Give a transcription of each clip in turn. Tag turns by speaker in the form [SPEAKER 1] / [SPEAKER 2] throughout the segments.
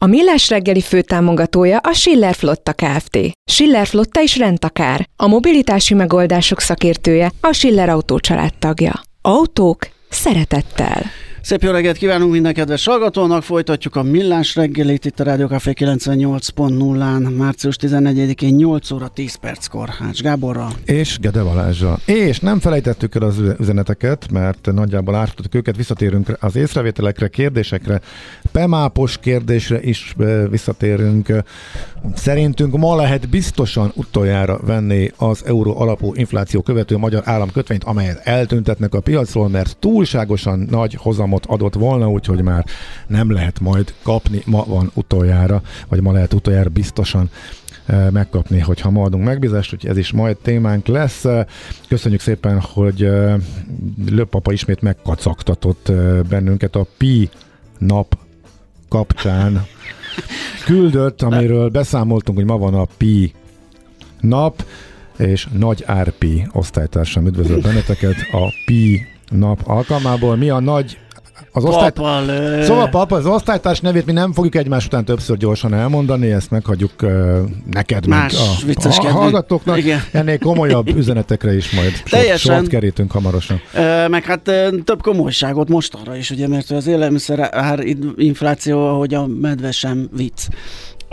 [SPEAKER 1] A Millás reggeli főtámogatója a Schiller Flotta Kft. Schiller Flotta is rendtakár. A mobilitási megoldások szakértője a Schiller Autó tagja. Autók szeretettel.
[SPEAKER 2] Szép jó reggelt kívánunk minden kedves hallgatónak, folytatjuk a Millás reggelit itt a Rádió Café 98.0-án, március 14-én 8 óra 10 perckor Hács Gáborral.
[SPEAKER 3] És Gede Balázsa. És nem felejtettük el az üzeneteket, mert nagyjából átadtuk őket, visszatérünk az észrevételekre, kérdésekre, pemápos kérdésre is visszatérünk. Szerintünk ma lehet biztosan utoljára venni az euró alapú infláció követő magyar államkötvényt, amelyet eltüntetnek a piacról, mert túlságosan nagy hozamot adott volna, úgyhogy már nem lehet majd kapni, ma van utoljára, vagy ma lehet utoljára biztosan megkapni, hogyha ma adunk megbízást, úgyhogy ez is majd témánk lesz. Köszönjük szépen, hogy Löppapa ismét megkacagtatott bennünket a Pi nap kapcsán. Küldött, amiről beszámoltunk, hogy ma van a Pi nap, és Nagy Árpi osztálytársam üdvözöl benneteket a Pi nap alkalmából. Mi a nagy az osztály...
[SPEAKER 2] Papa lő.
[SPEAKER 3] Szóval papa, az osztálytárs nevét mi nem fogjuk egymás után többször gyorsan elmondani, ezt meghagyjuk uh, neked,
[SPEAKER 2] Más
[SPEAKER 3] meg a, a hallgatóknak. Igen. Ennél komolyabb üzenetekre is majd Teljesen. sort kerítünk hamarosan.
[SPEAKER 2] E, meg hát több komolyságot mostanra is, ugye, mert az élelmiszer infláció, ahogy a medve sem vicc.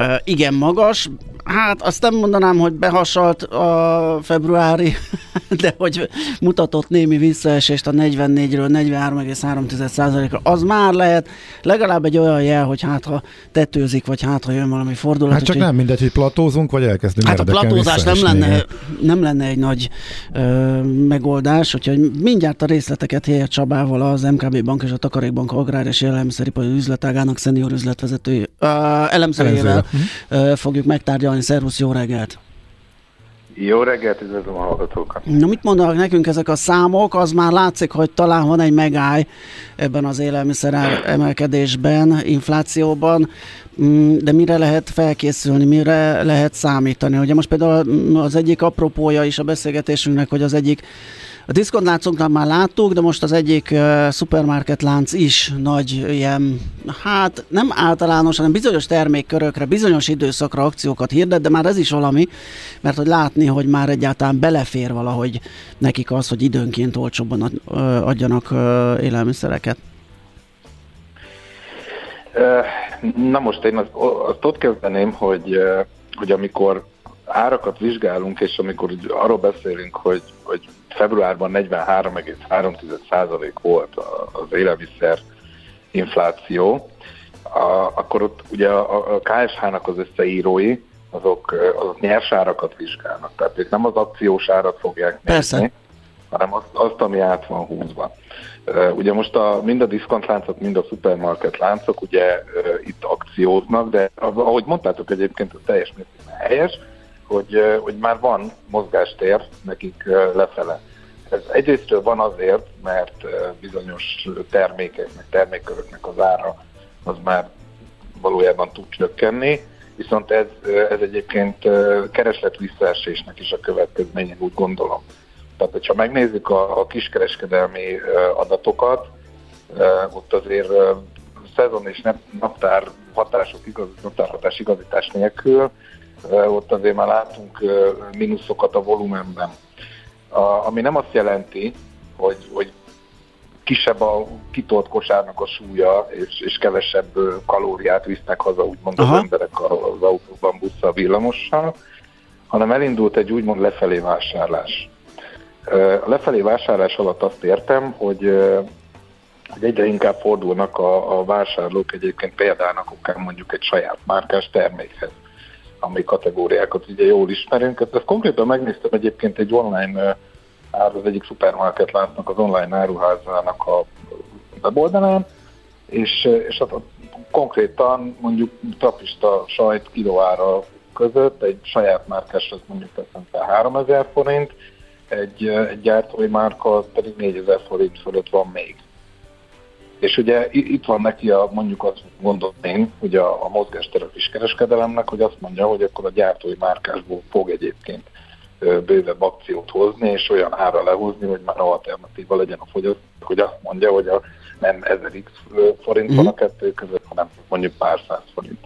[SPEAKER 2] Uh, igen magas, hát azt nem mondanám, hogy behasalt a februári, de hogy mutatott némi visszaesést a 44-ről 43,3%-ra, az már lehet. Legalább egy olyan jel, hogy hát ha tetőzik, vagy hát ha jön valami fordulat.
[SPEAKER 3] Hát csak
[SPEAKER 2] úgy,
[SPEAKER 3] nem mindegy, hogy platózunk, vagy elkezdünk
[SPEAKER 2] Hát a platózás nem lenne, nem lenne egy nagy ö, megoldás, úgyhogy mindjárt a részleteket Helye Csabával, az MKB Bank és a Takarékbank Agrár és Élelmiszeripari Üzletágának szenior üzletvezető elemzőjével uh-huh. fogjuk megtárgyalni. Szervusz, jó reggelt!
[SPEAKER 4] Jó reggelt, üdvözlöm a hallgatókat!
[SPEAKER 2] Na mit mondanak nekünk ezek a számok? Az már látszik, hogy talán van egy megáll ebben az élelmiszer emelkedésben, inflációban, mm, de mire lehet felkészülni, mire lehet számítani? Ugye most például az egyik apropója is a beszélgetésünknek, hogy az egyik a diszkontláncoknál már láttuk, de most az egyik uh, szupermarket lánc is nagy ilyen, hát nem általános, hanem bizonyos termékkörökre, bizonyos időszakra akciókat hirdet, de már ez is valami, mert hogy látni, hogy már egyáltalán belefér valahogy nekik az, hogy időnként olcsóbban adjanak uh, élelmiszereket.
[SPEAKER 4] Na most én azt, azt ott kezdeném, hogy, hogy amikor árakat vizsgálunk, és amikor arról beszélünk, hogy, hogy februárban 43,3% volt az élelmiszer infláció, a, akkor ott ugye a, a KSH-nak az összeírói, azok, azok nyersárakat vizsgálnak. Tehát itt nem az akciós árat fogják
[SPEAKER 2] Persze. nézni,
[SPEAKER 4] hanem azt, azt, ami át van húzva. Ugye most a, mind a diszkontláncok, mind a szupermarket láncok ugye itt akcióznak, de ahogy mondtátok egyébként, az teljes mértékben helyes, hogy, hogy már van mozgástér nekik lefele. Ez egyrésztről van azért, mert bizonyos termékeknek, termékköröknek az ára az már valójában tud csökkenni, viszont ez, ez egyébként kereslet visszaesésnek is a következménye, úgy gondolom. Tehát, hogyha megnézzük a, a kiskereskedelmi adatokat, ott azért szezon és naptár hatások, igaz, naptárhatás igazítás nélkül ott azért már látunk mínuszokat a volumenben. Ami nem azt jelenti, hogy, hogy kisebb a kitolt kosárnak a súlya, és, és kevesebb kalóriát visznek haza, úgymond Aha. az emberek az autóban, busszal, villamossal, hanem elindult egy úgymond lefelé vásárlás. A lefelé vásárlás alatt azt értem, hogy, hogy egyre inkább fordulnak a, a vásárlók egyébként példának okán mondjuk egy saját márkás termékhez ami kategóriákat ugye jól ismerünk. Ezt, ezt konkrétan megnéztem egyébként egy online áru, az egyik szupermarket láncnak az online áruházának a weboldalán, és, és hát konkrétan mondjuk trapista sajt kilóára között egy saját márkás az mondjuk teszem fel 3000 forint, egy, egy gyártói márka pedig 4000 forint fölött van még. És ugye itt van neki a, mondjuk azt gondolom én, hogy a, a mozgástér a kiskereskedelemnek, hogy azt mondja, hogy akkor a gyártói márkásból fog egyébként bővebb akciót hozni, és olyan ára lehúzni, hogy már alternatíva legyen a fogyasztó, hogy azt mondja, hogy a, nem 1000x forint van a mhm. kettő között, hanem mondjuk pár száz forint.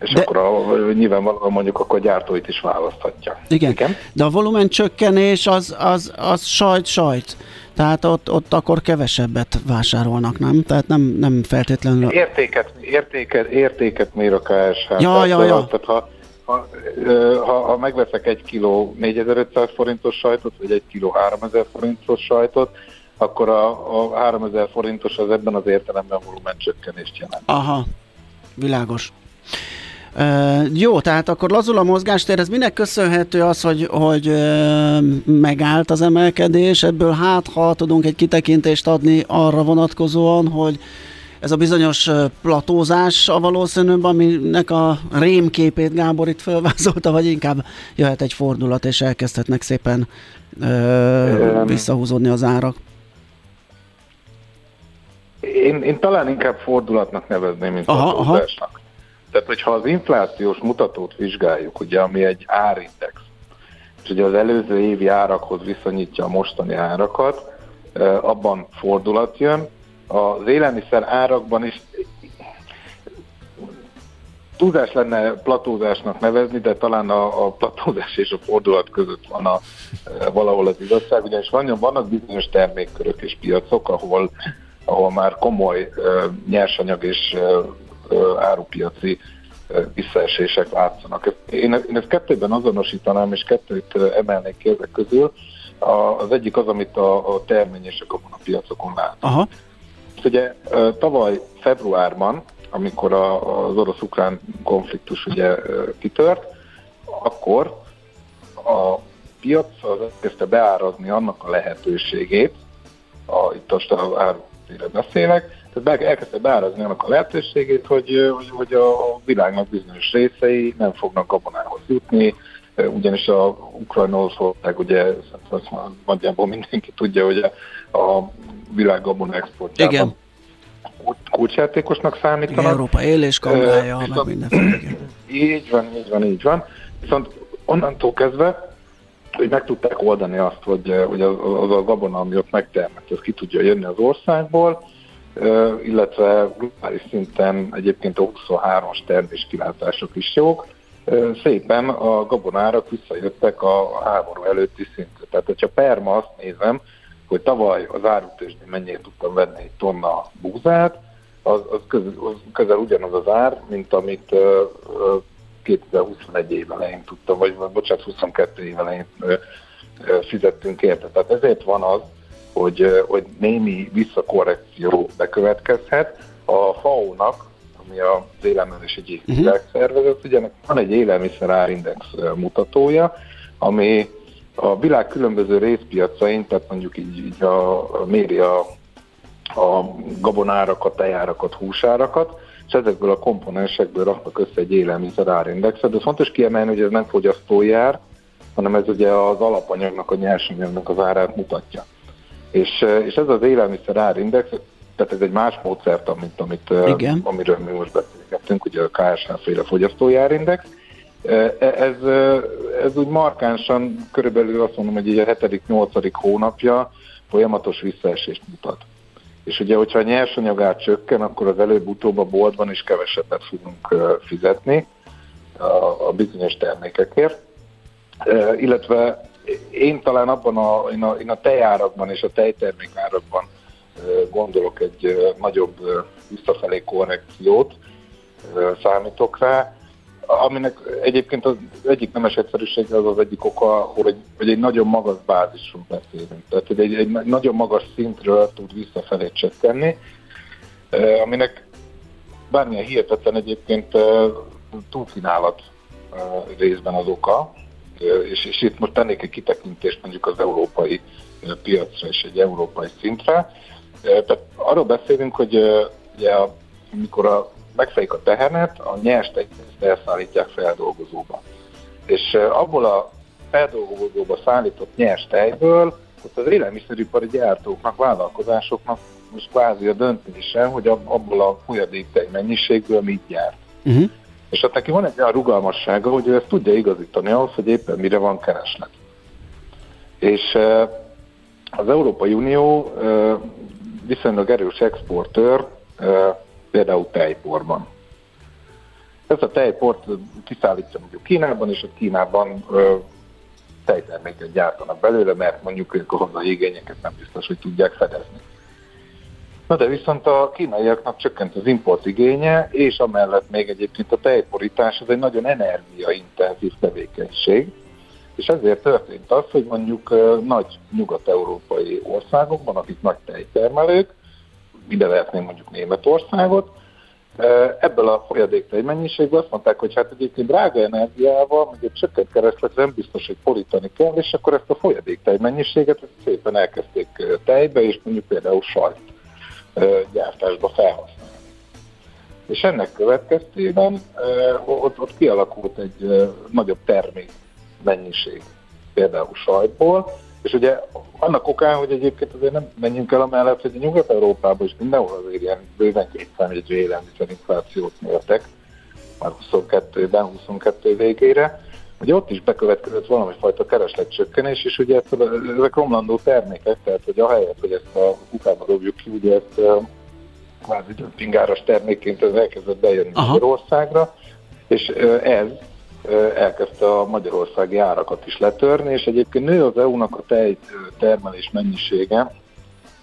[SPEAKER 4] És de... akkor a, nyilvánvalóan mondjuk akkor a gyártóit is választhatja.
[SPEAKER 2] Igen, Igen? de a volumen csökkenés az, az, az sajt-sajt. Tehát ott, ott akkor kevesebbet vásárolnak, nem? Tehát nem, nem feltétlenül...
[SPEAKER 4] Értéket, értéket, értéket mér a KSH.
[SPEAKER 2] Ja, tehát, ja, ja. Tehát
[SPEAKER 4] ha, ha, ha, ha megveszek egy kiló 4500 forintos sajtot, vagy egy kiló 3000 forintos sajtot, akkor a, a 3000 forintos az ebben az értelemben volumen csökkenést jelent.
[SPEAKER 2] Aha, világos. Uh, jó, tehát akkor lazul a mozgástér, ez minek köszönhető az, hogy, hogy uh, megállt az emelkedés, ebből hát ha tudunk egy kitekintést adni arra vonatkozóan, hogy ez a bizonyos platózás a valószínűbb, aminek a rémképét Gábor itt felvázolta, vagy inkább jöhet egy fordulat, és elkezdhetnek szépen ö, visszahúzódni az árak?
[SPEAKER 4] Én, én talán inkább fordulatnak nevezném, mint aha. Aha. Tehát, hogyha az inflációs mutatót vizsgáljuk, ugye, ami egy árindex, és ugye az előző évi árakhoz viszonyítja a mostani árakat, abban fordulat jön, az élelmiszer árakban is túlzás lenne platózásnak nevezni, de talán a, a platózás és a fordulat között van a, e, valahol az igazság, ugyanis van, vannak bizonyos termékkörök és piacok, ahol, ahol már komoly e, nyersanyag és e árupiaci visszaesések látszanak. Én, én ezt kettőben azonosítanám, és kettőt emelnék ki ezek közül. Az egyik az, amit a, a terményesek a piacokon látunk. Aha ugye tavaly februárban, amikor az orosz-ukrán konfliktus ugye kitört, akkor a piac az elkezdte beárazni annak a lehetőségét, a, itt most a árutére beszélek, tehát elkezdte beárazni annak a lehetőségét, hogy, hogy, a világnak bizonyos részei nem fognak gabonához jutni, ugyanis a ukrajna ország, ugye azt nagyjából mindenki tudja, hogy a, világ gabona exportjában Igen. kulcsjátékosnak számítanak. Igen,
[SPEAKER 2] Európa élés kamrája, meg mindenféle.
[SPEAKER 4] Így van, így van, így van. Viszont onnantól kezdve, hogy meg tudták oldani azt, hogy, hogy az, az a gabona, ami ott megtermett, ez ki tudja jönni az országból, illetve globális szinten egyébként a 23-as terméskilátások is jók, szépen a gabonárak visszajöttek a háború előtti szintre. Tehát, hogyha perma azt nézem, hogy tavaly az árutősdén mennyire tudtam venni egy tonna búzát, az, az, közel, az közel ugyanaz az ár, mint amit uh, 2021 év elején tudtam, vagy bocsánat, 22 év elején fizettünk érte. Tehát ezért van az, hogy, hogy némi visszakorrekció bekövetkezhet. A FAO-nak, ami az élelmezés egyik uh-huh. szervezet, ugye van egy élelmiszer árindex mutatója, ami a világ különböző részpiacain, tehát mondjuk így, így a, a méri a, a gabonárakat, tejárakat, húsárakat, és ezekből a komponensekből raknak össze egy élelmiszer árindexet. De fontos kiemelni, hogy ez nem fogyasztói ár, hanem ez ugye az alapanyagnak, a nyersanyagnak az árát mutatja. És, és ez az élelmiszer árindex, tehát ez egy más módszert, mint amit, Igen. amiről mi most beszélgettünk, ugye a KSH féle fogyasztói árindex, E, ez, ez úgy markánsan, körülbelül azt mondom, hogy így a 7.-8. hónapja folyamatos visszaesést mutat. És ugye, hogyha a nyersanyagát csökken, akkor az előbb-utóbb a boltban is kevesebbet fogunk fizetni a, a bizonyos termékekért. Illetve én talán abban a, én a, én a tejárakban és a tejtermékárakban gondolok egy nagyobb visszafelé korrekciót, számítok rá, aminek egyébként az egyik nemes egyszerűsége az az egyik oka, hogy egy, hogy egy nagyon magas bázisról beszélünk. Tehát, egy, egy nagyon magas szintről tud visszafelé csökkenni, aminek bármilyen hihetetlen egyébként túlkínálat részben az oka, és, és itt most tennék egy kitekintést mondjuk az európai piacra és egy európai szintre. Tehát arról beszélünk, hogy ugye amikor a megfejik a tehenet, a nyers ezt elszállítják feldolgozóba. És abból a feldolgozóba szállított nyers tejből, ott az élelmiszeripari gyártóknak, vállalkozásoknak most kvázi a döntése, hogy abból a tej mennyiségből mit gyárt. Uh-huh. És ott neki van egy olyan rugalmassága, hogy ő ezt tudja igazítani ahhoz, hogy éppen mire van kereslet. És az Európai Unió viszonylag erős exportőr, például tejporban. Ez a tejport kiszállítja mondjuk Kínában, és ott Kínában tejterméket gyártanak belőle, mert mondjuk ők a hazai igényeket nem biztos, hogy tudják fedezni. Na de viszont a kínaiaknak csökkent az import igénye, és amellett még egyébként a tejporítás az egy nagyon energiaintenzív tevékenység, és ezért történt az, hogy mondjuk nagy nyugat-európai országokban, akik nagy tejtermelők, ide lehetnénk mondjuk Németországot, ebből a folyadéktej mennyiségből azt mondták, hogy hát egyébként drága energiával, meg egy csökkent kereslet nem biztos, hogy polítani kell, és akkor ezt a folyadéktej mennyiséget szépen elkezdték tejbe, és mondjuk például sajt gyártásba felhasználni. És ennek következtében ott, ott kialakult egy nagyobb termék mennyiség, például sajtból, és ugye annak okán, hogy egyébként azért nem menjünk el amellett, hogy a Nyugat-Európában is mindenhol azért ilyen bőven két számjegyű élelmiszerinflációt mértek, már 22-ben, 22 végére, hogy ott is bekövetkezett valami fajta keresletcsökkenés, és ugye ezek romlandó termékek, tehát hogy ahelyett, hogy ezt a kukába dobjuk ki, ugye ezt kvázi dömpingáras termékként ez elkezdett bejönni Aha. Magyarországra, és ez elkezdte a magyarországi árakat is letörni, és egyébként nő az EU-nak a tej termelés mennyisége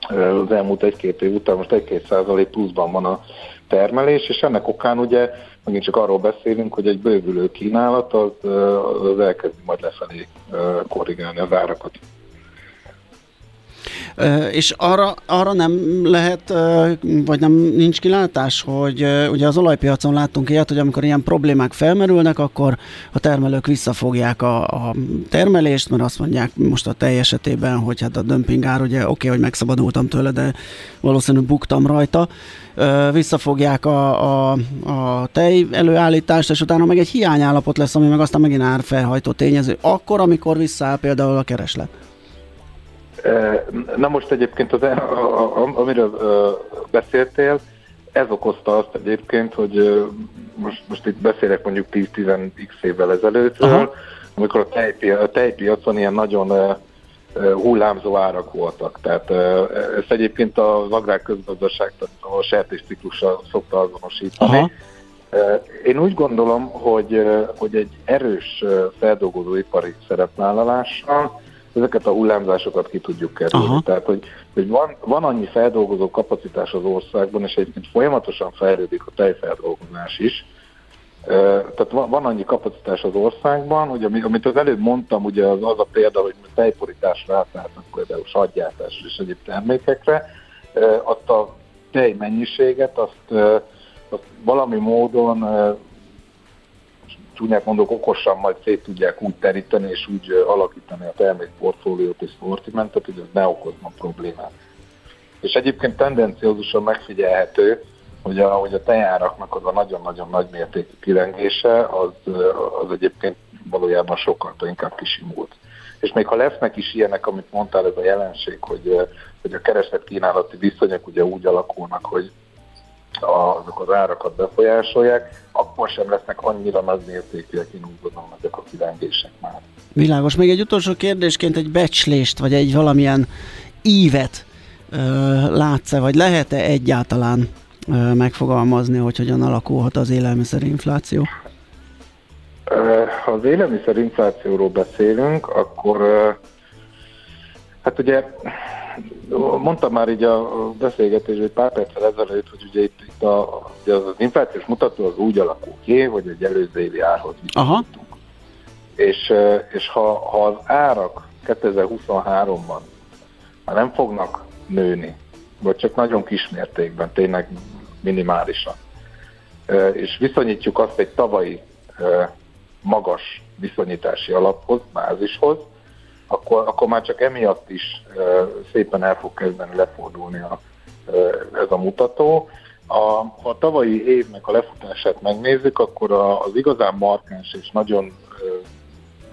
[SPEAKER 4] az elmúlt egy-két év után, most egy-két százalék pluszban van a termelés, és ennek okán ugye megint csak arról beszélünk, hogy egy bővülő kínálat az, az elkezdi majd lefelé korrigálni az árakat.
[SPEAKER 2] És arra, arra nem lehet, vagy nem nincs kilátás, hogy ugye az olajpiacon láttunk ilyet, hogy amikor ilyen problémák felmerülnek, akkor a termelők visszafogják a, a termelést, mert azt mondják most a tej esetében, hogy hát a dömpingár, ugye oké, okay, hogy megszabadultam tőle, de valószínűleg buktam rajta, visszafogják a, a, a tej előállítást, és utána meg egy hiányállapot lesz, ami meg aztán megint árfelhajtó tényező, akkor, amikor visszaáll például a kereslet.
[SPEAKER 4] Na most egyébként, az, amiről beszéltél, ez okozta azt egyébként, hogy most, most itt beszélek mondjuk 10-10x évvel ezelőttről, Aha. amikor a, tejpi, a tejpiacon ilyen nagyon hullámzó árak voltak. Tehát ezt egyébként az agrárközgazdaság, a sertésciklusa szokta azonosítani. Aha. Én úgy gondolom, hogy, hogy egy erős feldolgozóipari szerepvállalással ezeket a hullámzásokat ki tudjuk kerülni. Aha. Tehát, hogy, hogy van, van annyi feldolgozó kapacitás az országban, és egyébként folyamatosan fejlődik a tejfeldolgozás is, tehát van, van annyi kapacitás az országban, hogy amit az előbb mondtam, ugye az, az a példa, hogy tejporításra átállnak például sadgyártásra és egyéb termékekre, azt a tej mennyiséget, azt, azt valami módon csúnyák mondok, okosan majd szét tudják úgy teríteni és úgy alakítani a termékportfóliót és szortimentet, hogy ez ne okozna problémát. És egyébként tendenciózusan megfigyelhető, hogy a, hogy a tejáraknak az a nagyon-nagyon nagy mértékű kilengése, az, az egyébként valójában sokkal inkább kisimult. És még ha lesznek is ilyenek, amit mondtál, ez a jelenség, hogy, hogy a kereslet-kínálati viszonyok ugye úgy alakulnak, hogy azok az árakat befolyásolják, akkor sem lesznek annyira nagy mértékűek, én úgy gondolom, ezek a kilengések már.
[SPEAKER 2] Világos. Még egy utolsó kérdésként egy becslést, vagy egy valamilyen ívet ö, látsz-e, vagy lehet-e egyáltalán ö, megfogalmazni, hogy hogyan alakulhat az élelmiszerinfláció?
[SPEAKER 4] Ha az élelmiszerinflációról beszélünk, akkor hát ugye mondtam már így a beszélgetésben egy pár perccel ezelőtt, hogy ugye itt, itt a, ugye az inflációs mutató az úgy alakul ki, hogy egy előző évi árhoz viszonyítunk. És, és ha, ha az árak 2023-ban már nem fognak nőni, vagy csak nagyon kismértékben, tényleg minimálisan, és viszonyítjuk azt egy tavalyi magas viszonyítási alaphoz, bázishoz, akkor, akkor már csak emiatt is szépen el fog kezdeni lefordulni a, ez a mutató. A, ha a tavalyi évnek a lefutását megnézzük, akkor a, az igazán markáns és nagyon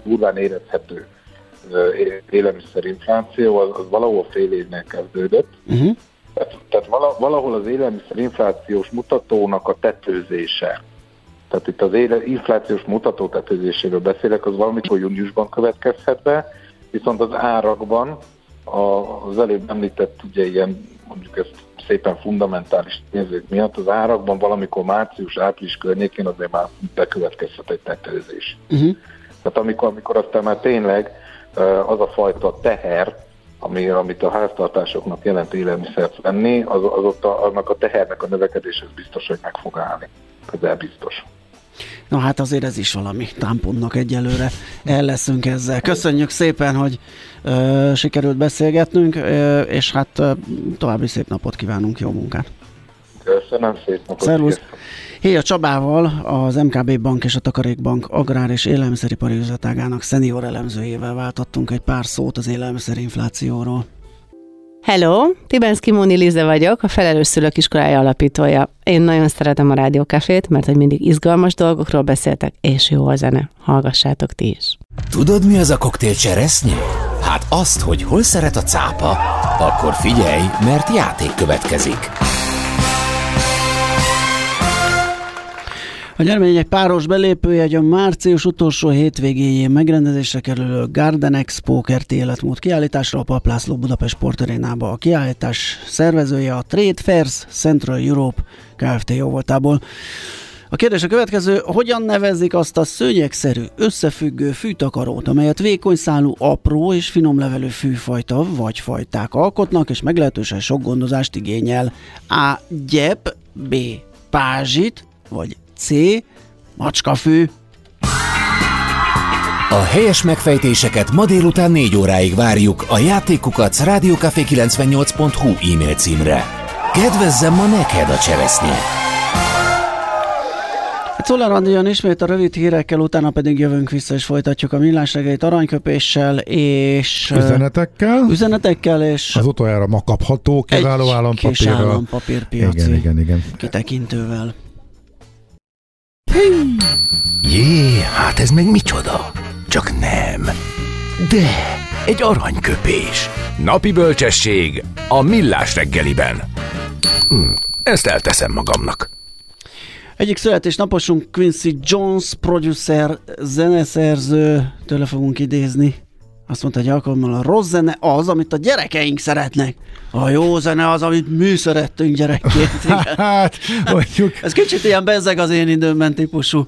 [SPEAKER 4] durván érezhető élelmiszerinfláció, az, az valahol fél évnél kezdődött. Uh-huh. Tehát, tehát valahol az élelmiszerinflációs mutatónak a tetőzése, tehát itt az éle, inflációs mutató tetőzéséről beszélek, az valamikor júniusban következhet be, viszont az árakban az előbb említett ugye ilyen, mondjuk ezt szépen fundamentális nézők miatt, az árakban valamikor március-április környékén azért már bekövetkezhet egy tetőzés. Uh-huh. Tehát amikor, amikor aztán már tényleg az a fajta teher, ami, amit a háztartásoknak jelent élelmiszert venni, az, az ott a, annak a tehernek a növekedés, ez biztos, hogy meg fog állni. Ez biztos.
[SPEAKER 2] Na hát azért ez is valami támpontnak egyelőre el leszünk ezzel. Köszönjük szépen, hogy ö, sikerült beszélgetnünk, ö, és hát ö, további szép napot kívánunk, jó munkát!
[SPEAKER 4] Köszönöm szép napot!
[SPEAKER 2] Szervusz! Héja Csabával, az MKB Bank és a Takarékbank agrár és élelmiszeripari üzletágának szenior elemzőjével váltottunk egy pár szót az élelmiszerinflációról.
[SPEAKER 5] Hello, Tibenszki Móni Lize vagyok, a Felelős Szülők Iskolája alapítója. Én nagyon szeretem a Rádiókafét, mert hogy mindig izgalmas dolgokról beszéltek, és jó a zene. Hallgassátok ti is.
[SPEAKER 6] Tudod, mi az a koktél cseresznyi? Hát azt, hogy hol szeret a cápa, akkor figyelj, mert játék következik.
[SPEAKER 2] A nyermény egy páros belépőjegy a március utolsó hétvégéjén megrendezésre kerülő Garden Expo kerti életmód kiállításra a Paplászló Budapest Sportarénába. A kiállítás szervezője a Trade Fairs Central Europe Kft. jóvoltából. A kérdés a következő, hogyan nevezik azt a szőnyegszerű, összefüggő fűtakarót, amelyet vékony szálú, apró és finom levelő fűfajta vagy fajták alkotnak, és meglehetősen sok gondozást igényel. A. Gyep, B. Pázsit, vagy C. Macskafű.
[SPEAKER 6] A helyes megfejtéseket ma délután 4 óráig várjuk a játékukat rádiókafé98.hu e-mail címre. Kedvezzem ma neked a cseresznye!
[SPEAKER 2] Hát Szoller Andi jön ismét a rövid hírekkel, utána pedig jövünk vissza és folytatjuk a millás reggelyt aranyköpéssel és...
[SPEAKER 3] Üzenetekkel.
[SPEAKER 2] Üzenetekkel és...
[SPEAKER 3] Az utoljára ma kapható kiváló állampapírral. Kis
[SPEAKER 2] állampapírpiaci
[SPEAKER 3] igen, igen, igen.
[SPEAKER 2] kitekintővel.
[SPEAKER 6] Jé, hát ez meg micsoda? Csak nem. De, egy aranyköpés. Napi bölcsesség a millás reggeliben. Hm, ezt elteszem magamnak.
[SPEAKER 2] Egyik születésnaposunk Quincy Jones, producer, zeneszerző, tőle fogunk idézni. Azt mondta egy alkalommal, a rossz zene az, amit a gyerekeink szeretnek. A jó zene az, amit mi szerettünk gyerekként.
[SPEAKER 3] hát, mondjuk.
[SPEAKER 2] Ez kicsit ilyen bezzeg az én időmben típusú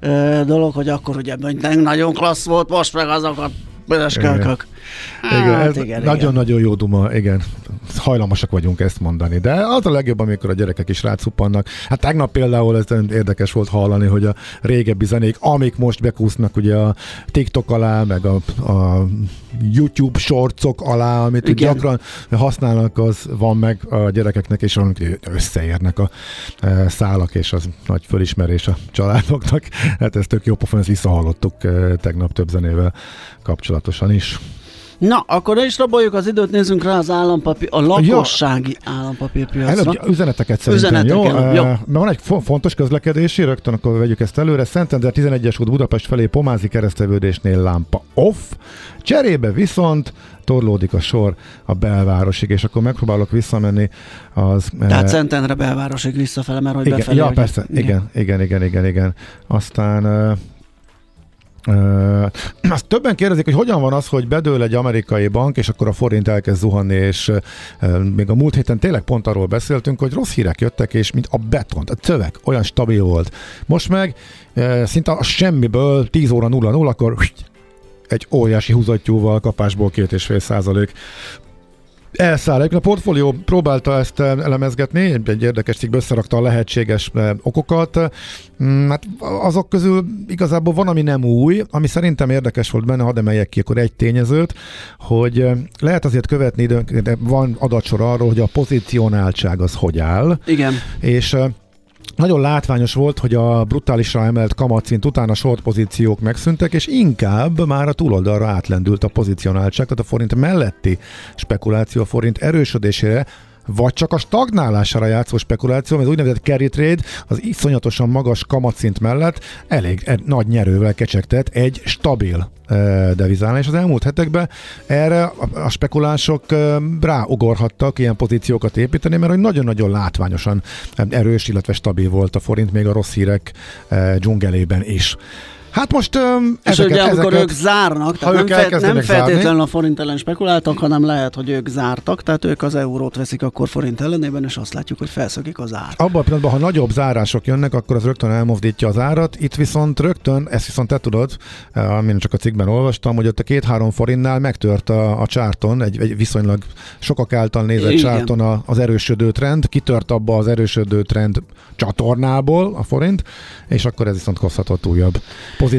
[SPEAKER 2] ö, dolog, hogy akkor ugye nagyon klassz volt, most meg azokat Büdös kölkök.
[SPEAKER 3] Hát, igen, nagyon-nagyon jó duma, igen. Hajlamosak vagyunk ezt mondani. De az a legjobb, amikor a gyerekek is rátszuppannak. Hát tegnap például ez érdekes volt hallani, hogy a régebbi zenék, amik most bekúsznak ugye a TikTok alá, meg a, a YouTube shortsok alá, amit igen. gyakran használnak, az van meg a gyerekeknek, és összeérnek a e, szálak, és az nagy fölismerés a családoknak. Hát ez tök jó pofon, ezt visszahallottuk e, tegnap több zenével kapcsolatosan is.
[SPEAKER 2] Na, akkor is raboljuk az időt, nézzünk rá az állampapír, a lakossági ja. állampapírpiacra.
[SPEAKER 3] Előbb üzeneteket szerintem, Üzeneteken, jó? jó. Mert van egy fontos közlekedési, rögtön akkor vegyük ezt előre. Szentendre 11-es út Budapest felé Pomázi keresztevődésnél lámpa off, cserébe viszont torlódik a sor a belvárosig, és akkor megpróbálok visszamenni az...
[SPEAKER 2] Tehát Szentendre belvárosig visszafele, mert hogy
[SPEAKER 3] igen,
[SPEAKER 2] befelé...
[SPEAKER 3] Ja, persze, igen, igen, igen, igen, igen, igen. Aztán Uh, azt többen kérdezik, hogy hogyan van az, hogy bedől egy amerikai bank, és akkor a forint elkezd zuhanni, és még a múlt héten tényleg pont arról beszéltünk, hogy rossz hírek jöttek, és mint a beton, a cövek olyan stabil volt. Most meg szinte a semmiből 10 óra 0-0, akkor egy óriási húzattyúval kapásból két és fél százalék elszáll. A portfólió próbálta ezt eh, elemezgetni, egy érdekes cikkbe összerakta a lehetséges eh, okokat. Mm, hát azok közül igazából van, ami nem új, ami szerintem érdekes volt benne, hadd emeljek ki akkor egy tényezőt, hogy eh, lehet azért követni időnként, de van adatsor arról, hogy a pozicionáltság az hogy áll.
[SPEAKER 2] Igen.
[SPEAKER 3] És nagyon látványos volt, hogy a brutálisra emelt kamatszint után a short pozíciók megszűntek, és inkább már a túloldalra átlendült a pozicionáltság, tehát a forint melletti spekuláció a forint erősödésére vagy csak a stagnálására játszó spekuláció, az úgynevezett carry trade az iszonyatosan magas kamatszint mellett elég e, nagy nyerővel kecsegtet egy stabil e, devizálni, és az elmúlt hetekben erre a, a spekulánsok e, ráugorhattak ilyen pozíciókat építeni, mert nagyon-nagyon látványosan erős, illetve stabil volt a forint még a rossz hírek e, dzsungelében is. Hát most um,
[SPEAKER 2] És ezeket, ugye amikor ezeket, ők zárnak, tehát nem, fe, nem feltétlenül a forint ellen spekuláltak, hanem lehet, hogy ők zártak, tehát ők az eurót veszik akkor forint ellenében, és azt látjuk, hogy felszökik az ár.
[SPEAKER 3] Abban a pillanatban, ha nagyobb zárások jönnek, akkor az rögtön elmozdítja az árat. Itt viszont rögtön, ezt viszont te tudod, amin csak a cikkben olvastam, hogy ott a két-három forintnál megtört a, a csárton, egy, egy viszonylag sokak által nézett Igen. csárton a, az erősödő trend, kitört abba az erősödő trend csatornából a forint, és akkor ez viszont hozhatott újabb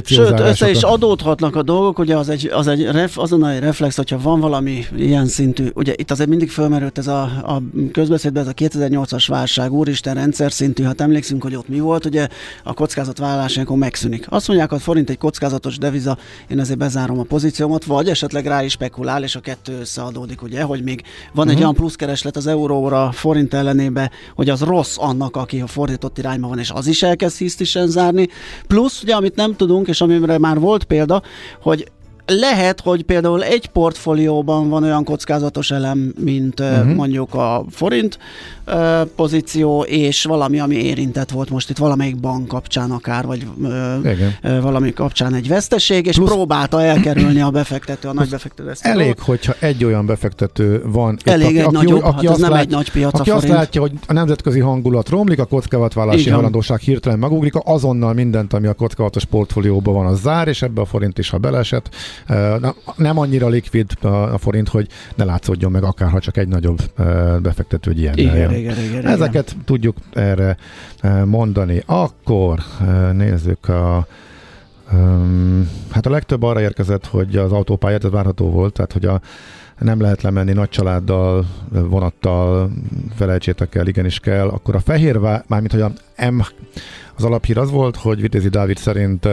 [SPEAKER 2] Sőt, össze is adódhatnak a dolgok, ugye az egy, az egy ref, azonnali reflex, hogyha van valami ilyen szintű, ugye itt azért mindig fölmerült ez a, a közbeszédben, ez a 2008-as válság, úristen rendszer szintű, hát emlékszünk, hogy ott mi volt, ugye a kockázatvállalás ilyenkor megszűnik. Azt mondják, hogy forint egy kockázatos deviza, én ezért bezárom a pozíciómat, vagy esetleg rá is spekulál, és a kettő összeadódik, ugye, hogy még van uh-huh. egy mhm. olyan pluszkereslet az euróra forint ellenébe, hogy az rossz annak, aki a fordított irányba van, és az is elkezd hisztisen zárni. Plusz, ugye, amit nem tudunk, és amire már volt példa, hogy lehet, hogy például egy portfólióban van olyan kockázatos elem, mint uh-huh. mondjuk a forint uh, pozíció, és valami, ami érintett volt most itt valamelyik bank kapcsán akár, vagy uh, valami kapcsán egy veszteség, és Plusz... próbálta elkerülni a befektető, a nagy befektető ezt.
[SPEAKER 3] Elég, hogyha egy olyan befektető van,
[SPEAKER 2] Elég itt, egy aki, nagyobb, aki, hát az nem lát, egy nagy piac
[SPEAKER 3] aki azt látja, hogy a nemzetközi hangulat romlik, a kockázatvállalási hajlandóság hirtelen megugrik, azonnal mindent, ami a kockázatos portfólióban van, az zár, és ebbe a forint is, ha belesett, nem annyira likvid a forint, hogy ne látszódjon meg akár, ha csak egy nagyobb befektető egy ilyen. Igen, igen, igen, Ezeket igen. tudjuk erre mondani. Akkor nézzük a hát a legtöbb arra érkezett, hogy az autópályát, ez várható volt, tehát hogy a nem lehet lemenni nagy családdal, vonattal, felejtsétek el, igenis kell, akkor a Fehérvár, mármint hogy a M, az alaphír az volt, hogy Vitézi Dávid szerint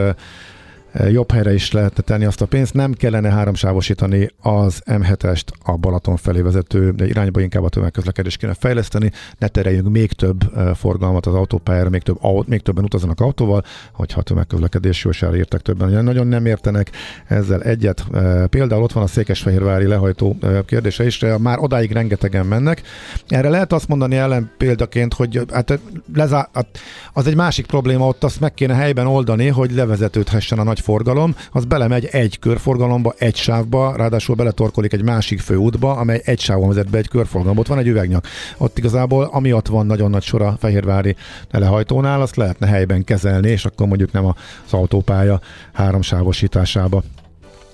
[SPEAKER 3] jobb helyre is lehetne tenni azt a pénzt, nem kellene háromsávosítani az M7-est a Balaton felé vezető irányba, inkább a tömegközlekedést kéne fejleszteni, ne tereljünk még több forgalmat az autópályára, még, több, még többen utaznak autóval, hogyha a tömegközlekedés jó sára értek többen. Nagyon nem értenek ezzel egyet. Például ott van a Székesfehérvári lehajtó kérdése is, már odáig rengetegen mennek. Erre lehet azt mondani ellen példaként, hogy hát lezá, hát az egy másik probléma, ott azt meg kéne helyben oldani, hogy levezetődhessen a nagy forgalom, az belemegy egy körforgalomba, egy sávba, ráadásul beletorkolik egy másik főútba, amely egy sávon vezet be egy körforgalomba. Ott van egy üvegnyak. Ott igazából amiatt van nagyon nagy sor a Fehérvári lehajtónál, azt lehetne helyben kezelni, és akkor mondjuk nem az autópálya háromsávosításába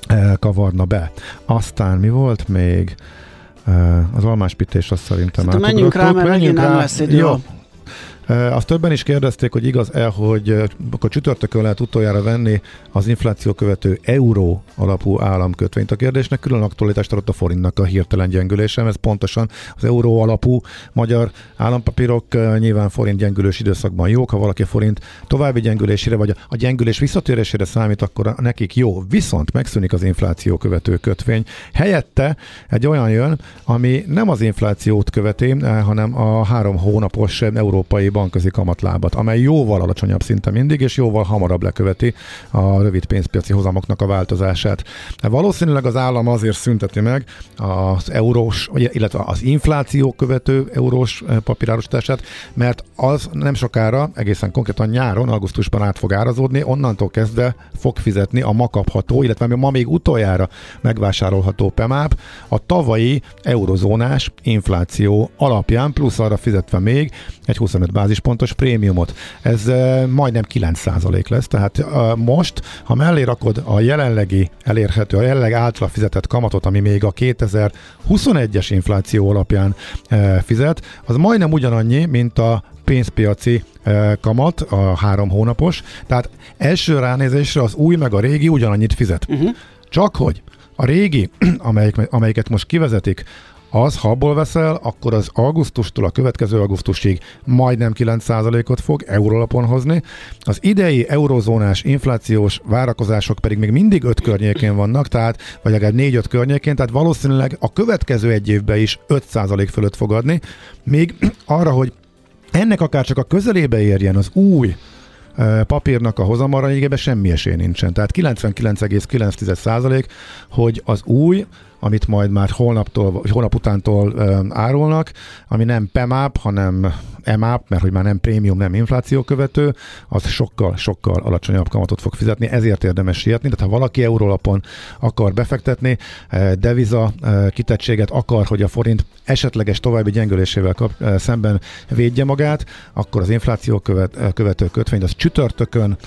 [SPEAKER 3] eh, kavarna be. Aztán mi volt még? Eh, az almáspítés azt szerintem
[SPEAKER 2] Szerintem menjünk rá, mert menjünk rá. nem lesz idő. Jó,
[SPEAKER 3] azt többen is kérdezték, hogy igaz-e, hogy akkor csütörtökön lehet utoljára venni az infláció követő euró alapú államkötvényt. A kérdésnek külön aktualitást adott a forintnak a hirtelen gyengülése, ez pontosan az euró alapú magyar állampapírok nyilván forint gyengülős időszakban jók, ha valaki forint további gyengülésére vagy a gyengülés visszatérésére számít, akkor nekik jó. Viszont megszűnik az infláció követő kötvény. Helyette egy olyan jön, ami nem az inflációt követi, hanem a három hónapos európai bankközi kamatlábat, amely jóval alacsonyabb szinte mindig, és jóval hamarabb leköveti a rövid pénzpiaci hozamoknak a változását. Valószínűleg az állam azért szünteti meg az eurós, illetve az infláció követő eurós eh, papírárosítását, mert az nem sokára, egészen konkrétan nyáron, augusztusban át fog árazódni, onnantól kezdve fog fizetni a ma kapható, illetve ma még utoljára megvásárolható PEMÁP a tavalyi eurozónás infláció alapján, plusz arra fizetve még egy 25 bázispontos prémiumot. Ez majdnem 9% lesz, tehát most, ha mellé rakod a jelenlegi elérhető, a jelenleg általa fizetett kamatot, ami még a 2021-es infláció alapján fizet, az majdnem ugyanannyi, mint a pénzpiaci kamat, a három hónapos, tehát első ránézésre az új meg a régi ugyanannyit fizet. Uh-huh. Csak hogy a régi, amelyik, amelyiket most kivezetik, az, ha abból veszel, akkor az augusztustól a következő augusztusig majdnem 9%-ot fog eurólapon hozni. Az idei eurozónás inflációs várakozások pedig még mindig 5 környékén vannak, tehát, vagy legalább 4-5 környékén, tehát valószínűleg a következő egy évben is 5% fölött fog adni. Még arra, hogy ennek akár csak a közelébe érjen az új papírnak a hozamara égében semmi esély nincsen. Tehát 99,9% hogy az új amit majd már holnaptól, vagy holnap utántól árulnak, ami nem PEMAP, hanem EMAP, mert hogy már nem prémium, nem infláció követő, az sokkal, sokkal alacsonyabb kamatot fog fizetni, ezért érdemes sietni. Tehát ha valaki eurólapon akar befektetni, deviza kitettséget akar, hogy a forint esetleges további gyengülésével kap, szemben védje magát, akkor az infláció követ, követő kötvényt az csütörtökön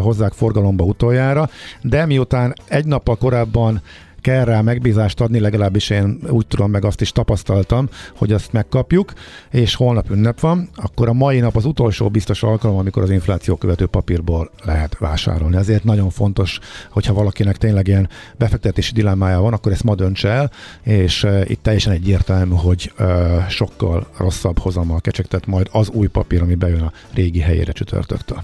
[SPEAKER 3] hozzák forgalomba utoljára, de miután egy nappal korábban kell rá megbízást adni, legalábbis én úgy tudom, meg azt is tapasztaltam, hogy azt megkapjuk, és holnap ünnep van, akkor a mai nap az utolsó biztos alkalom, amikor az infláció követő papírból lehet vásárolni. Ezért nagyon fontos, hogyha valakinek tényleg ilyen befektetési dilemmája van, akkor ezt ma dönts el, és itt teljesen egyértelmű, hogy sokkal rosszabb hozammal kecsegtet majd az új papír, ami bejön a régi helyére csütörtöktől.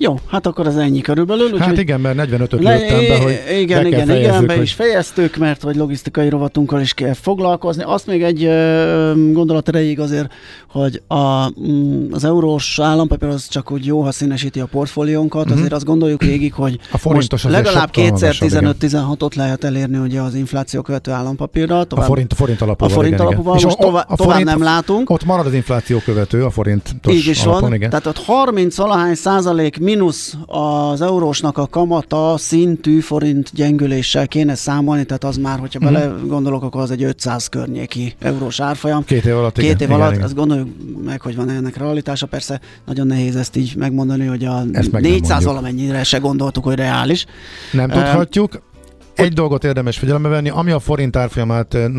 [SPEAKER 2] Jó, hát akkor az ennyi körülbelül.
[SPEAKER 3] Úgy, hát igen, mert 45-öt le, lőttem be, hogy
[SPEAKER 2] Igen,
[SPEAKER 3] be
[SPEAKER 2] igen, igen, be hogy... is fejeztük, mert hogy logisztikai rovatunkkal is kell foglalkozni. Azt még egy gondolat erejéig azért, hogy a, mm, az eurós állampapír az csak úgy jó, ha színesíti a portfóliónkat, uh-huh. azért azt gondoljuk végig, hogy
[SPEAKER 3] a most
[SPEAKER 2] legalább kétszer 15-16-ot lehet elérni ugye az infláció követő állampapírral.
[SPEAKER 3] Tovább, a forint, forint alapúval.
[SPEAKER 2] A forint igen, alapúval, igen. most tovább, a tovább forint, nem látunk.
[SPEAKER 3] Ott marad az infláció követő, a forint
[SPEAKER 2] Így is alapon, van, igen. tehát ott 30 valahány százalék mínusz az eurósnak a kamata szintű forint gyengüléssel kéne számolni, tehát az már, hogyha mm. bele gondolok, akkor az egy 500 környéki eurós árfolyam.
[SPEAKER 3] Két év alatt,
[SPEAKER 2] Két
[SPEAKER 3] igen,
[SPEAKER 2] év alatt, igen. azt gondoljuk meg, hogy van ennek realitása. Persze nagyon nehéz ezt így megmondani, hogy a 400 valamennyire se gondoltuk, hogy reális.
[SPEAKER 3] Nem uh, tudhatjuk egy dolgot érdemes figyelembe venni, ami a forint árfolyamát eh,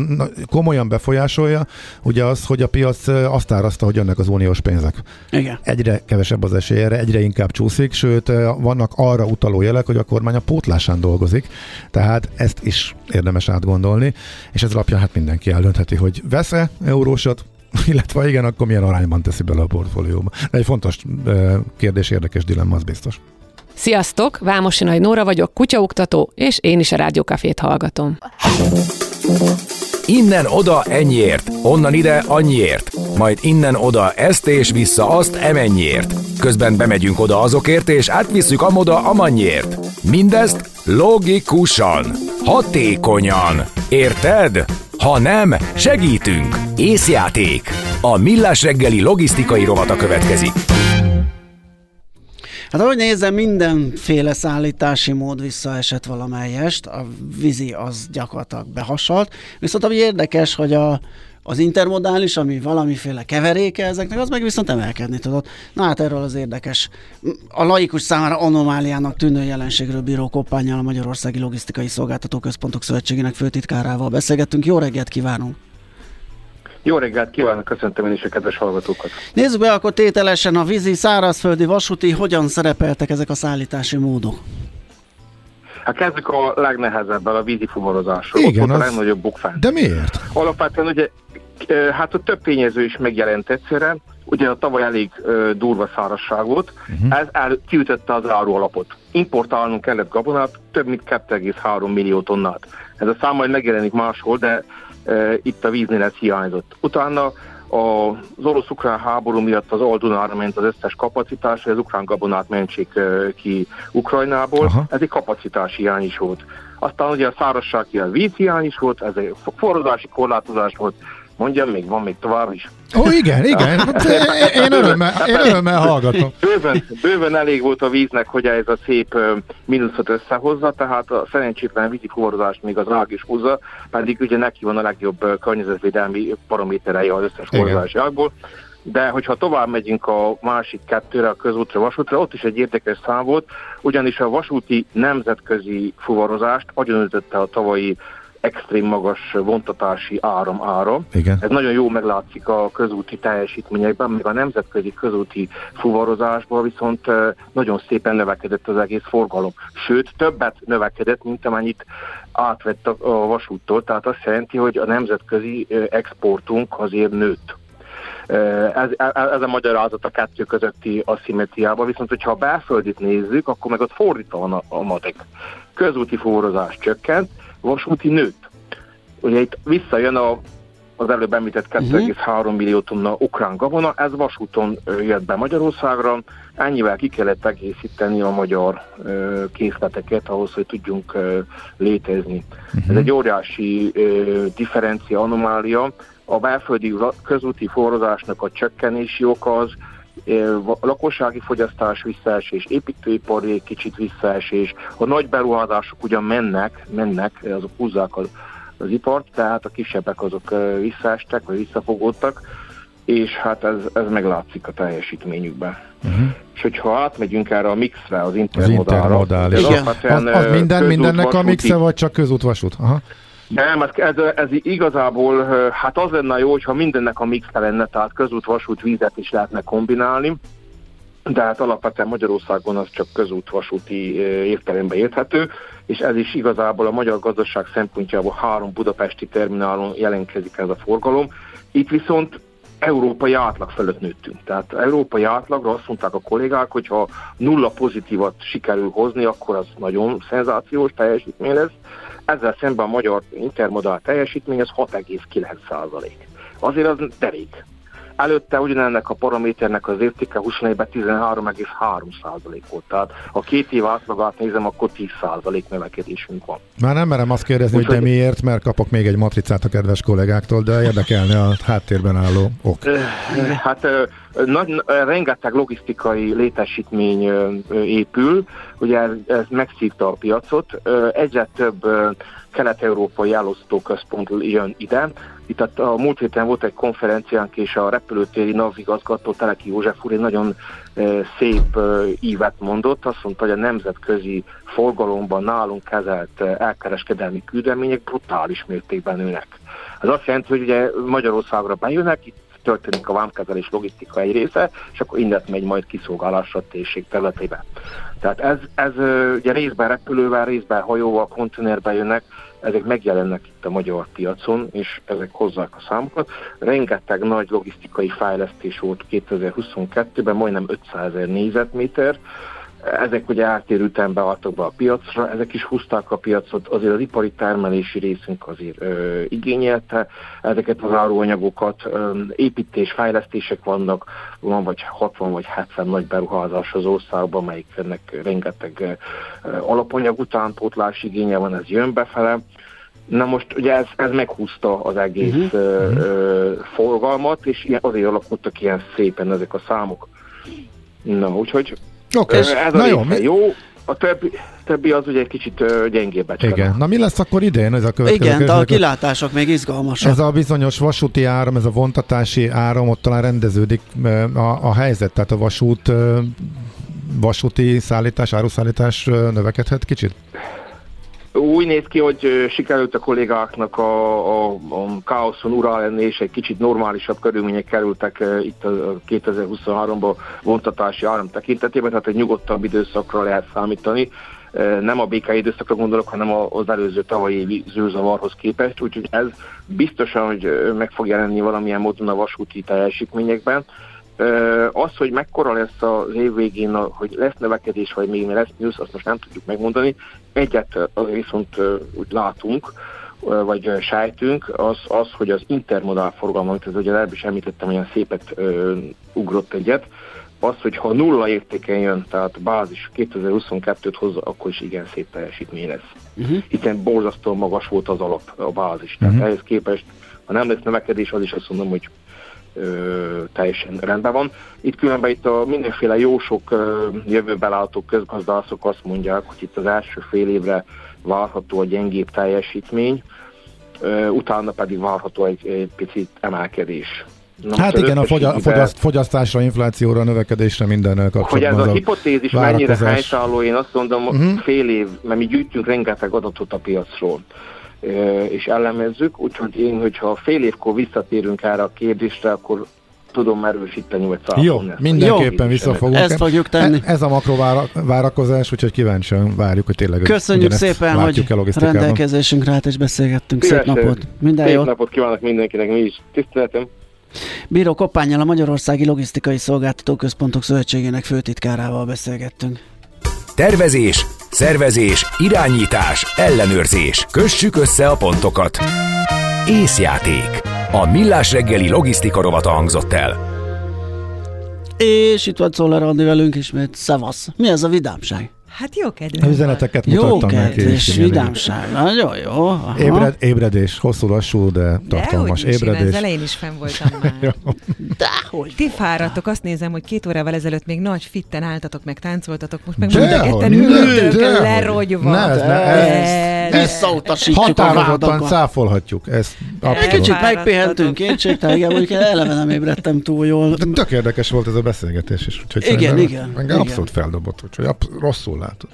[SPEAKER 3] komolyan befolyásolja, ugye az, hogy a piac eh, azt árazta, hogy jönnek az uniós pénzek.
[SPEAKER 2] Igen.
[SPEAKER 3] Egyre kevesebb az esély erre, egyre inkább csúszik, sőt eh, vannak arra utaló jelek, hogy a kormány a pótlásán dolgozik, tehát ezt is érdemes átgondolni, és ez alapján hát mindenki eldöntheti, hogy vesz-e eurósat, illetve igen, akkor milyen arányban teszi bele a portfólióba. Egy fontos kérdés, érdekes dilemma, az biztos.
[SPEAKER 1] Sziasztok, Vámosi Nagy Nóra vagyok, kutyaoktató, és én is a Rádiókafét hallgatom.
[SPEAKER 6] Innen oda ennyiért, onnan ide annyiért, majd innen oda ezt és vissza azt emennyiért. Közben bemegyünk oda azokért, és átvisszük amoda amannyiért. Mindezt logikusan, hatékonyan. Érted? Ha nem, segítünk! Észjáték! A Millás reggeli logisztikai rovata következik.
[SPEAKER 2] Hát ahogy nézem, mindenféle szállítási mód visszaesett valamelyest, a vízi az gyakorlatilag behasalt, viszont ami érdekes, hogy a, az intermodális, ami valamiféle keveréke ezeknek, az meg viszont emelkedni tudott. Na hát erről az érdekes. A laikus számára anomáliának tűnő jelenségről bíró Koppányjal a Magyarországi Logisztikai Szolgáltató Központok Szövetségének főtitkárával beszélgettünk. Jó reggelt kívánunk!
[SPEAKER 7] Jó reggelt kívánok, köszöntöm én is a kedves hallgatókat.
[SPEAKER 2] Nézzük be akkor tételesen a vízi, szárazföldi, vasúti, hogyan szerepeltek ezek a szállítási módok?
[SPEAKER 7] Hát kezdjük a legnehezebbel, a vízi fuvarozásról.
[SPEAKER 3] Igen,
[SPEAKER 7] Ott volt
[SPEAKER 3] az...
[SPEAKER 7] a legnagyobb bukfán.
[SPEAKER 3] De miért?
[SPEAKER 7] Alapvetően ugye, hát a több tényező is megjelent egyszerre. Ugye a tavaly elég uh, durva szárazság volt, uh-huh. ez el, kiütötte az áru alapot. Importálnunk kellett gabonát, több mint 2,3 millió tonnát. Ez a szám majd megjelenik máshol, de itt a víznél ez hiányzott. Utána az orosz-ukrán háború miatt az Aldunára ment az összes kapacitás, hogy az ukrán gabonát mentsék ki Ukrajnából, Aha. ez egy kapacitás hiány is volt. Aztán ugye a szárazság hiány is volt, ez egy forradási korlátozás volt, Mondjam, még van még tovább is.
[SPEAKER 3] Ó, igen, igen. Hát, én, örömmel, én örömmel hallgatom.
[SPEAKER 7] Bőven, bőven elég volt a víznek, hogy ez a szép mínuszot összehozza, tehát a szerencsétlen vízi forradást még az ág is húzza, pedig ugye neki van a legjobb környezetvédelmi paraméterei az összes forradási ágból. De hogyha tovább megyünk a másik kettőre, a közútra, vasútra, ott is egy érdekes szám volt, ugyanis a vasúti nemzetközi fuvarozást agyonütötte a tavalyi extrém magas vontatási áram ára.
[SPEAKER 3] Igen.
[SPEAKER 7] Ez nagyon jó meglátszik a közúti teljesítményekben, még a nemzetközi közúti fuvarozásban viszont nagyon szépen növekedett az egész forgalom. Sőt, többet növekedett, mint amennyit átvett a, vasúttól, tehát azt jelenti, hogy a nemzetközi exportunk azért nőtt. Ez, ez a magyarázat a kettő közötti aszimetriában, viszont hogyha a belföldit nézzük, akkor meg ott fordítva van a, a matek. Közúti forrozás csökkent, vasúti nőtt. Ugye itt visszajön a, az előbb említett 2,3 uh-huh. millió tonna ukrán gabona, ez vasúton jött be Magyarországra, ennyivel ki kellett egészíteni a magyar ö, készleteket ahhoz, hogy tudjunk ö, létezni. Uh-huh. Ez egy óriási ö, differencia, anomália, a belföldi közúti forrozásnak a csökkenési oka az a lakossági fogyasztás visszaesés, építőipari kicsit visszaesés, a nagy beruházások ugyan mennek, mennek, azok húzzák az, az ipart, tehát a kisebbek azok visszaestek, vagy visszafogódtak, és hát ez, ez meglátszik a teljesítményükben. Uh-huh. És hogyha átmegyünk erre a mixre, az intermodálra. Az intermodál,
[SPEAKER 3] igen. Az, az minden, mindennek a mixe, vagy csak közútvasút? Aha.
[SPEAKER 7] Nem, ez, ez, ez igazából, hát az lenne jó, hogyha mindennek a mix lenne, tehát közút, vasút, vízet is lehetne kombinálni, de hát alapvetően Magyarországon az csak közút, vasúti értelemben érthető, és ez is igazából a magyar gazdaság szempontjából három budapesti terminálon jelentkezik ez a forgalom. Itt viszont európai átlag fölött nőttünk. Tehát európai átlagra azt mondták a kollégák, hogy ha nulla pozitívat sikerül hozni, akkor az nagyon szenzációs teljesítmény lesz. Ezzel szemben a magyar intermodál teljesítmény az 6,9 százalék. Azért az derék. Előtte ugyanennek a paraméternek az értéke 24-ben 13,3% volt. Tehát ha két év átlagát nézem, akkor 10% növekedésünk van.
[SPEAKER 3] Már nem merem azt kérdezni, Úgy, hogy de miért, mert kapok még egy matricát a kedves kollégáktól, de érdekelne a háttérben álló ok.
[SPEAKER 7] Hát nagy, rengeteg logisztikai létesítmény épül, ugye ez, ez megszívta a piacot, egyre több kelet-európai elosztóközpont jön ide. Itt a, a múlt héten volt egy konferenciánk, és a repülőtéri navigazgató Teleki József úr egy nagyon e, szép e, ívet mondott. Azt mondta, hogy a nemzetközi forgalomban nálunk kezelt elkereskedelmi küldemények brutális mértékben nőnek. Ez azt jelenti, hogy ugye Magyarországra bejönnek, itt történik a vámkezelés logisztika egy része, és akkor innen megy majd kiszolgálásra a térség területébe. Tehát ez, ez ugye részben repülővel, részben hajóval, konténerbe jönnek, ezek megjelennek itt a magyar piacon, és ezek hozzák a számokat. Rengeteg nagy logisztikai fejlesztés volt 2022-ben, majdnem 500 ezer négyzetméter, ezek ugye eltérő ütemben adtak be a piacra, ezek is húzták a piacot, azért az ipari termelési részünk azért ö, igényelte ezeket az áruanyagokat, ö, építés, fejlesztések vannak, van vagy 60 vagy 70 nagy beruházás az országban, amelyiknek rengeteg ö, alapanyag utánpótlás igénye van, ez jön befele. Na most ugye ez, ez meghúzta az egész uh-huh. ö, ö, forgalmat, és azért alakultak ilyen szépen ezek a számok. Na, úgyhogy
[SPEAKER 3] Oké, okay.
[SPEAKER 7] ez a jó. jó. A többi, többi az ugye egy kicsit gyengébb.
[SPEAKER 3] Igen. Na mi lesz akkor idén? Ez a következő
[SPEAKER 2] Igen, de a kilátások még izgalmasak.
[SPEAKER 3] Ez a bizonyos vasúti áram, ez a vontatási áram, ott talán rendeződik a, a helyzet, tehát a vasút vasúti szállítás, áruszállítás növekedhet kicsit?
[SPEAKER 7] Úgy néz ki, hogy sikerült a kollégáknak a, a, a káoszon ura lenni, és egy kicsit normálisabb körülmények kerültek itt a 2023-ban vontatási áram tekintetében, tehát egy nyugodtabb időszakra lehet számítani. Nem a békai időszakra gondolok, hanem az előző tavalyi évi zűrzavarhoz képest, úgyhogy ez biztosan, hogy meg fog jelenni valamilyen módon a vasúti teljesítményekben. Az, hogy mekkora lesz az év végén, hogy lesz növekedés, vagy még lesz mínusz, azt most nem tudjuk megmondani. Egyet viszont úgy látunk, vagy sejtünk, az, az, hogy az intermodál forgalom, amit az ugye előbb is említettem, olyan szépet ö, ugrott egyet, az, hogy ha nulla értéken jön, tehát bázis 2022-t hozza, akkor is igen szép teljesítmény lesz. Uh-huh. Hiszen borzasztóan magas volt az alap, a bázis. Tehát uh-huh. ehhez képest, ha nem lesz növekedés, az is azt mondom, hogy ö, teljesen rendben van. Itt különben itt a mindenféle jó sok ö, jövőben látó közgazdászok azt mondják, hogy itt az első fél évre várható a gyengébb teljesítmény, ö, utána pedig várható egy, egy picit emelkedés.
[SPEAKER 3] Na, hát igen, a fogy- fogyaszt, fogyasztásra, inflációra, növekedésre minden kapcsolatban.
[SPEAKER 7] Hogy ez a, a hipotézis mennyire helytálló, én azt mondom, uh-huh. fél év, mert mi gyűjtünk rengeteg adatot a piacról és elemezzük, úgyhogy én, hogyha fél évkor visszatérünk erre a kérdésre, akkor tudom erősíteni, vagy
[SPEAKER 3] Jó,
[SPEAKER 7] szállni ezt.
[SPEAKER 3] mindenképpen
[SPEAKER 7] Jó.
[SPEAKER 3] visszafogunk.
[SPEAKER 2] Ezt fogjuk tenni.
[SPEAKER 3] E- Ez a makrovárakozás, úgyhogy kíváncsian várjuk, hogy tényleg
[SPEAKER 2] Köszönjük szépen,
[SPEAKER 3] el
[SPEAKER 2] hogy rendelkezésünkre állt és beszélgettünk. Szép napot. Minden
[SPEAKER 7] Szép
[SPEAKER 2] jót.
[SPEAKER 7] napot kívánok mindenkinek, mi is. Tiszteletem.
[SPEAKER 2] Bíró Koppányjal a Magyarországi Logisztikai Szolgáltató Központok Szövetségének főtitkárával beszélgettünk.
[SPEAKER 6] Tervezés, szervezés, irányítás, ellenőrzés. Kössük össze a pontokat. Észjáték. A Millás reggeli logisztika rovata hangzott el.
[SPEAKER 2] És itt van Czoller Andi velünk ismét. Szevasz. Mi ez a vidámság?
[SPEAKER 8] Hát jó van.
[SPEAKER 3] üzeneteket
[SPEAKER 2] Jó
[SPEAKER 3] mutattam neki.
[SPEAKER 2] kedv és vidámság. Nagyon jó. Aha.
[SPEAKER 3] Ébred, ébredés, hosszú, lassú, de
[SPEAKER 8] De
[SPEAKER 3] tartalmas
[SPEAKER 8] hogy is, én az
[SPEAKER 3] ébredés.
[SPEAKER 8] elején is fenn voltam már.
[SPEAKER 2] Dehogy.
[SPEAKER 8] Ti fáradtok, azt nézem, hogy két órával ezelőtt még nagy fitten álltatok, meg táncoltatok, most meg
[SPEAKER 3] ne,
[SPEAKER 8] ültök
[SPEAKER 3] dehogy.
[SPEAKER 8] lerogyva.
[SPEAKER 3] Ne, ez ne, ez-
[SPEAKER 8] Ez-
[SPEAKER 2] a
[SPEAKER 3] Határozottan cáfolhatjuk. Ez
[SPEAKER 2] Egy kicsit megpihentünk, kétségtelen, mondjuk eleve nem ébredtem túl jól.
[SPEAKER 3] De tök érdekes volt ez a beszélgetés is. Úgyhogy
[SPEAKER 2] Igen, igen,
[SPEAKER 3] Engem abszolút feldobott, úgyhogy rosszul látod.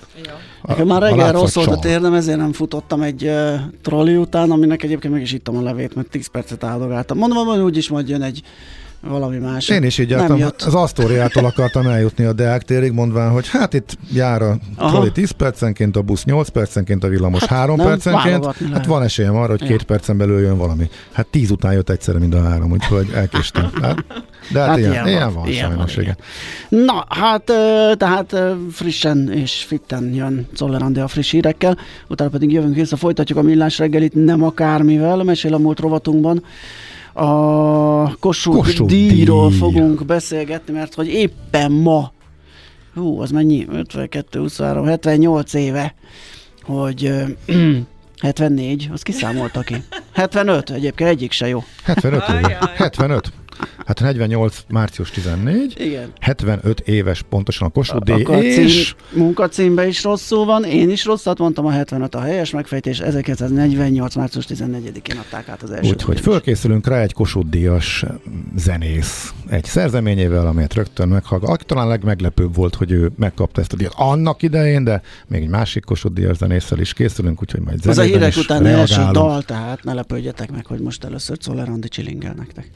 [SPEAKER 3] A-
[SPEAKER 2] Nekem már
[SPEAKER 3] a
[SPEAKER 2] reggel rossz volt a térdem, ezért nem futottam egy uh, trolli után, aminek egyébként meg is ittam a levét, mert 10 percet áldogáltam. Mondom, hogy úgyis majd jön egy valami más.
[SPEAKER 3] Én is így jártam, az Asztóriától akartam eljutni a Deák térig, mondván, hogy hát itt jár a
[SPEAKER 2] Aha.
[SPEAKER 3] troli 10 percenként, a busz 8 percenként, a villamos
[SPEAKER 2] Hát
[SPEAKER 3] 3
[SPEAKER 2] nem,
[SPEAKER 3] percenként. Hát van esélyem arra, hogy
[SPEAKER 2] Ja.
[SPEAKER 3] két percen belül jön valami. Hát 10 után jött egyszerre mind a három, úgyhogy elkéstem. Hát, de hát,
[SPEAKER 2] Hát
[SPEAKER 3] ilyen,
[SPEAKER 2] ilyen
[SPEAKER 3] ilyen,
[SPEAKER 2] van, ilyen
[SPEAKER 3] sajnos,
[SPEAKER 2] van,
[SPEAKER 3] igen.
[SPEAKER 2] Na, hát tehát frissen és fitten jön Czoller a friss hírekkel, utána pedig jövünk vissza, folytatjuk a millás reggelit nem akármivel, mesél a múlt rovatunkban. A Kossuth,
[SPEAKER 3] Kossuth
[SPEAKER 2] díjról
[SPEAKER 3] díj.
[SPEAKER 2] fogunk beszélgetni, mert hogy éppen ma, hú, az mennyi? 52, 23, 78 éve, hogy ö, 74, azt kiszámolta ki. 75, egyébként egyik se jó.
[SPEAKER 3] 75 éve.
[SPEAKER 8] Ajaj.
[SPEAKER 3] 75. Hát 48. március 14.
[SPEAKER 2] Igen.
[SPEAKER 3] 75 éves pontosan a Kossuth díj, és
[SPEAKER 2] cím, munkacímbe is rosszul van, én is rosszat mondtam, a 75 a helyes megfejtés, 1948. március 14-én adták át az első.
[SPEAKER 3] Úgyhogy fölkészülünk rá egy Kossuth díjas zenész egy szerzeményével, amelyet rögtön meghallgat. Aki talán legmeglepőbb volt, hogy ő megkapta ezt a díjat annak idején, de még egy másik Kossuth díjas zenésszel is készülünk, úgyhogy majd
[SPEAKER 2] Ez a hírek után első
[SPEAKER 3] reagálunk.
[SPEAKER 2] dal, tehát ne lepődjetek meg, hogy most először Czoller Andi csilingel nektek.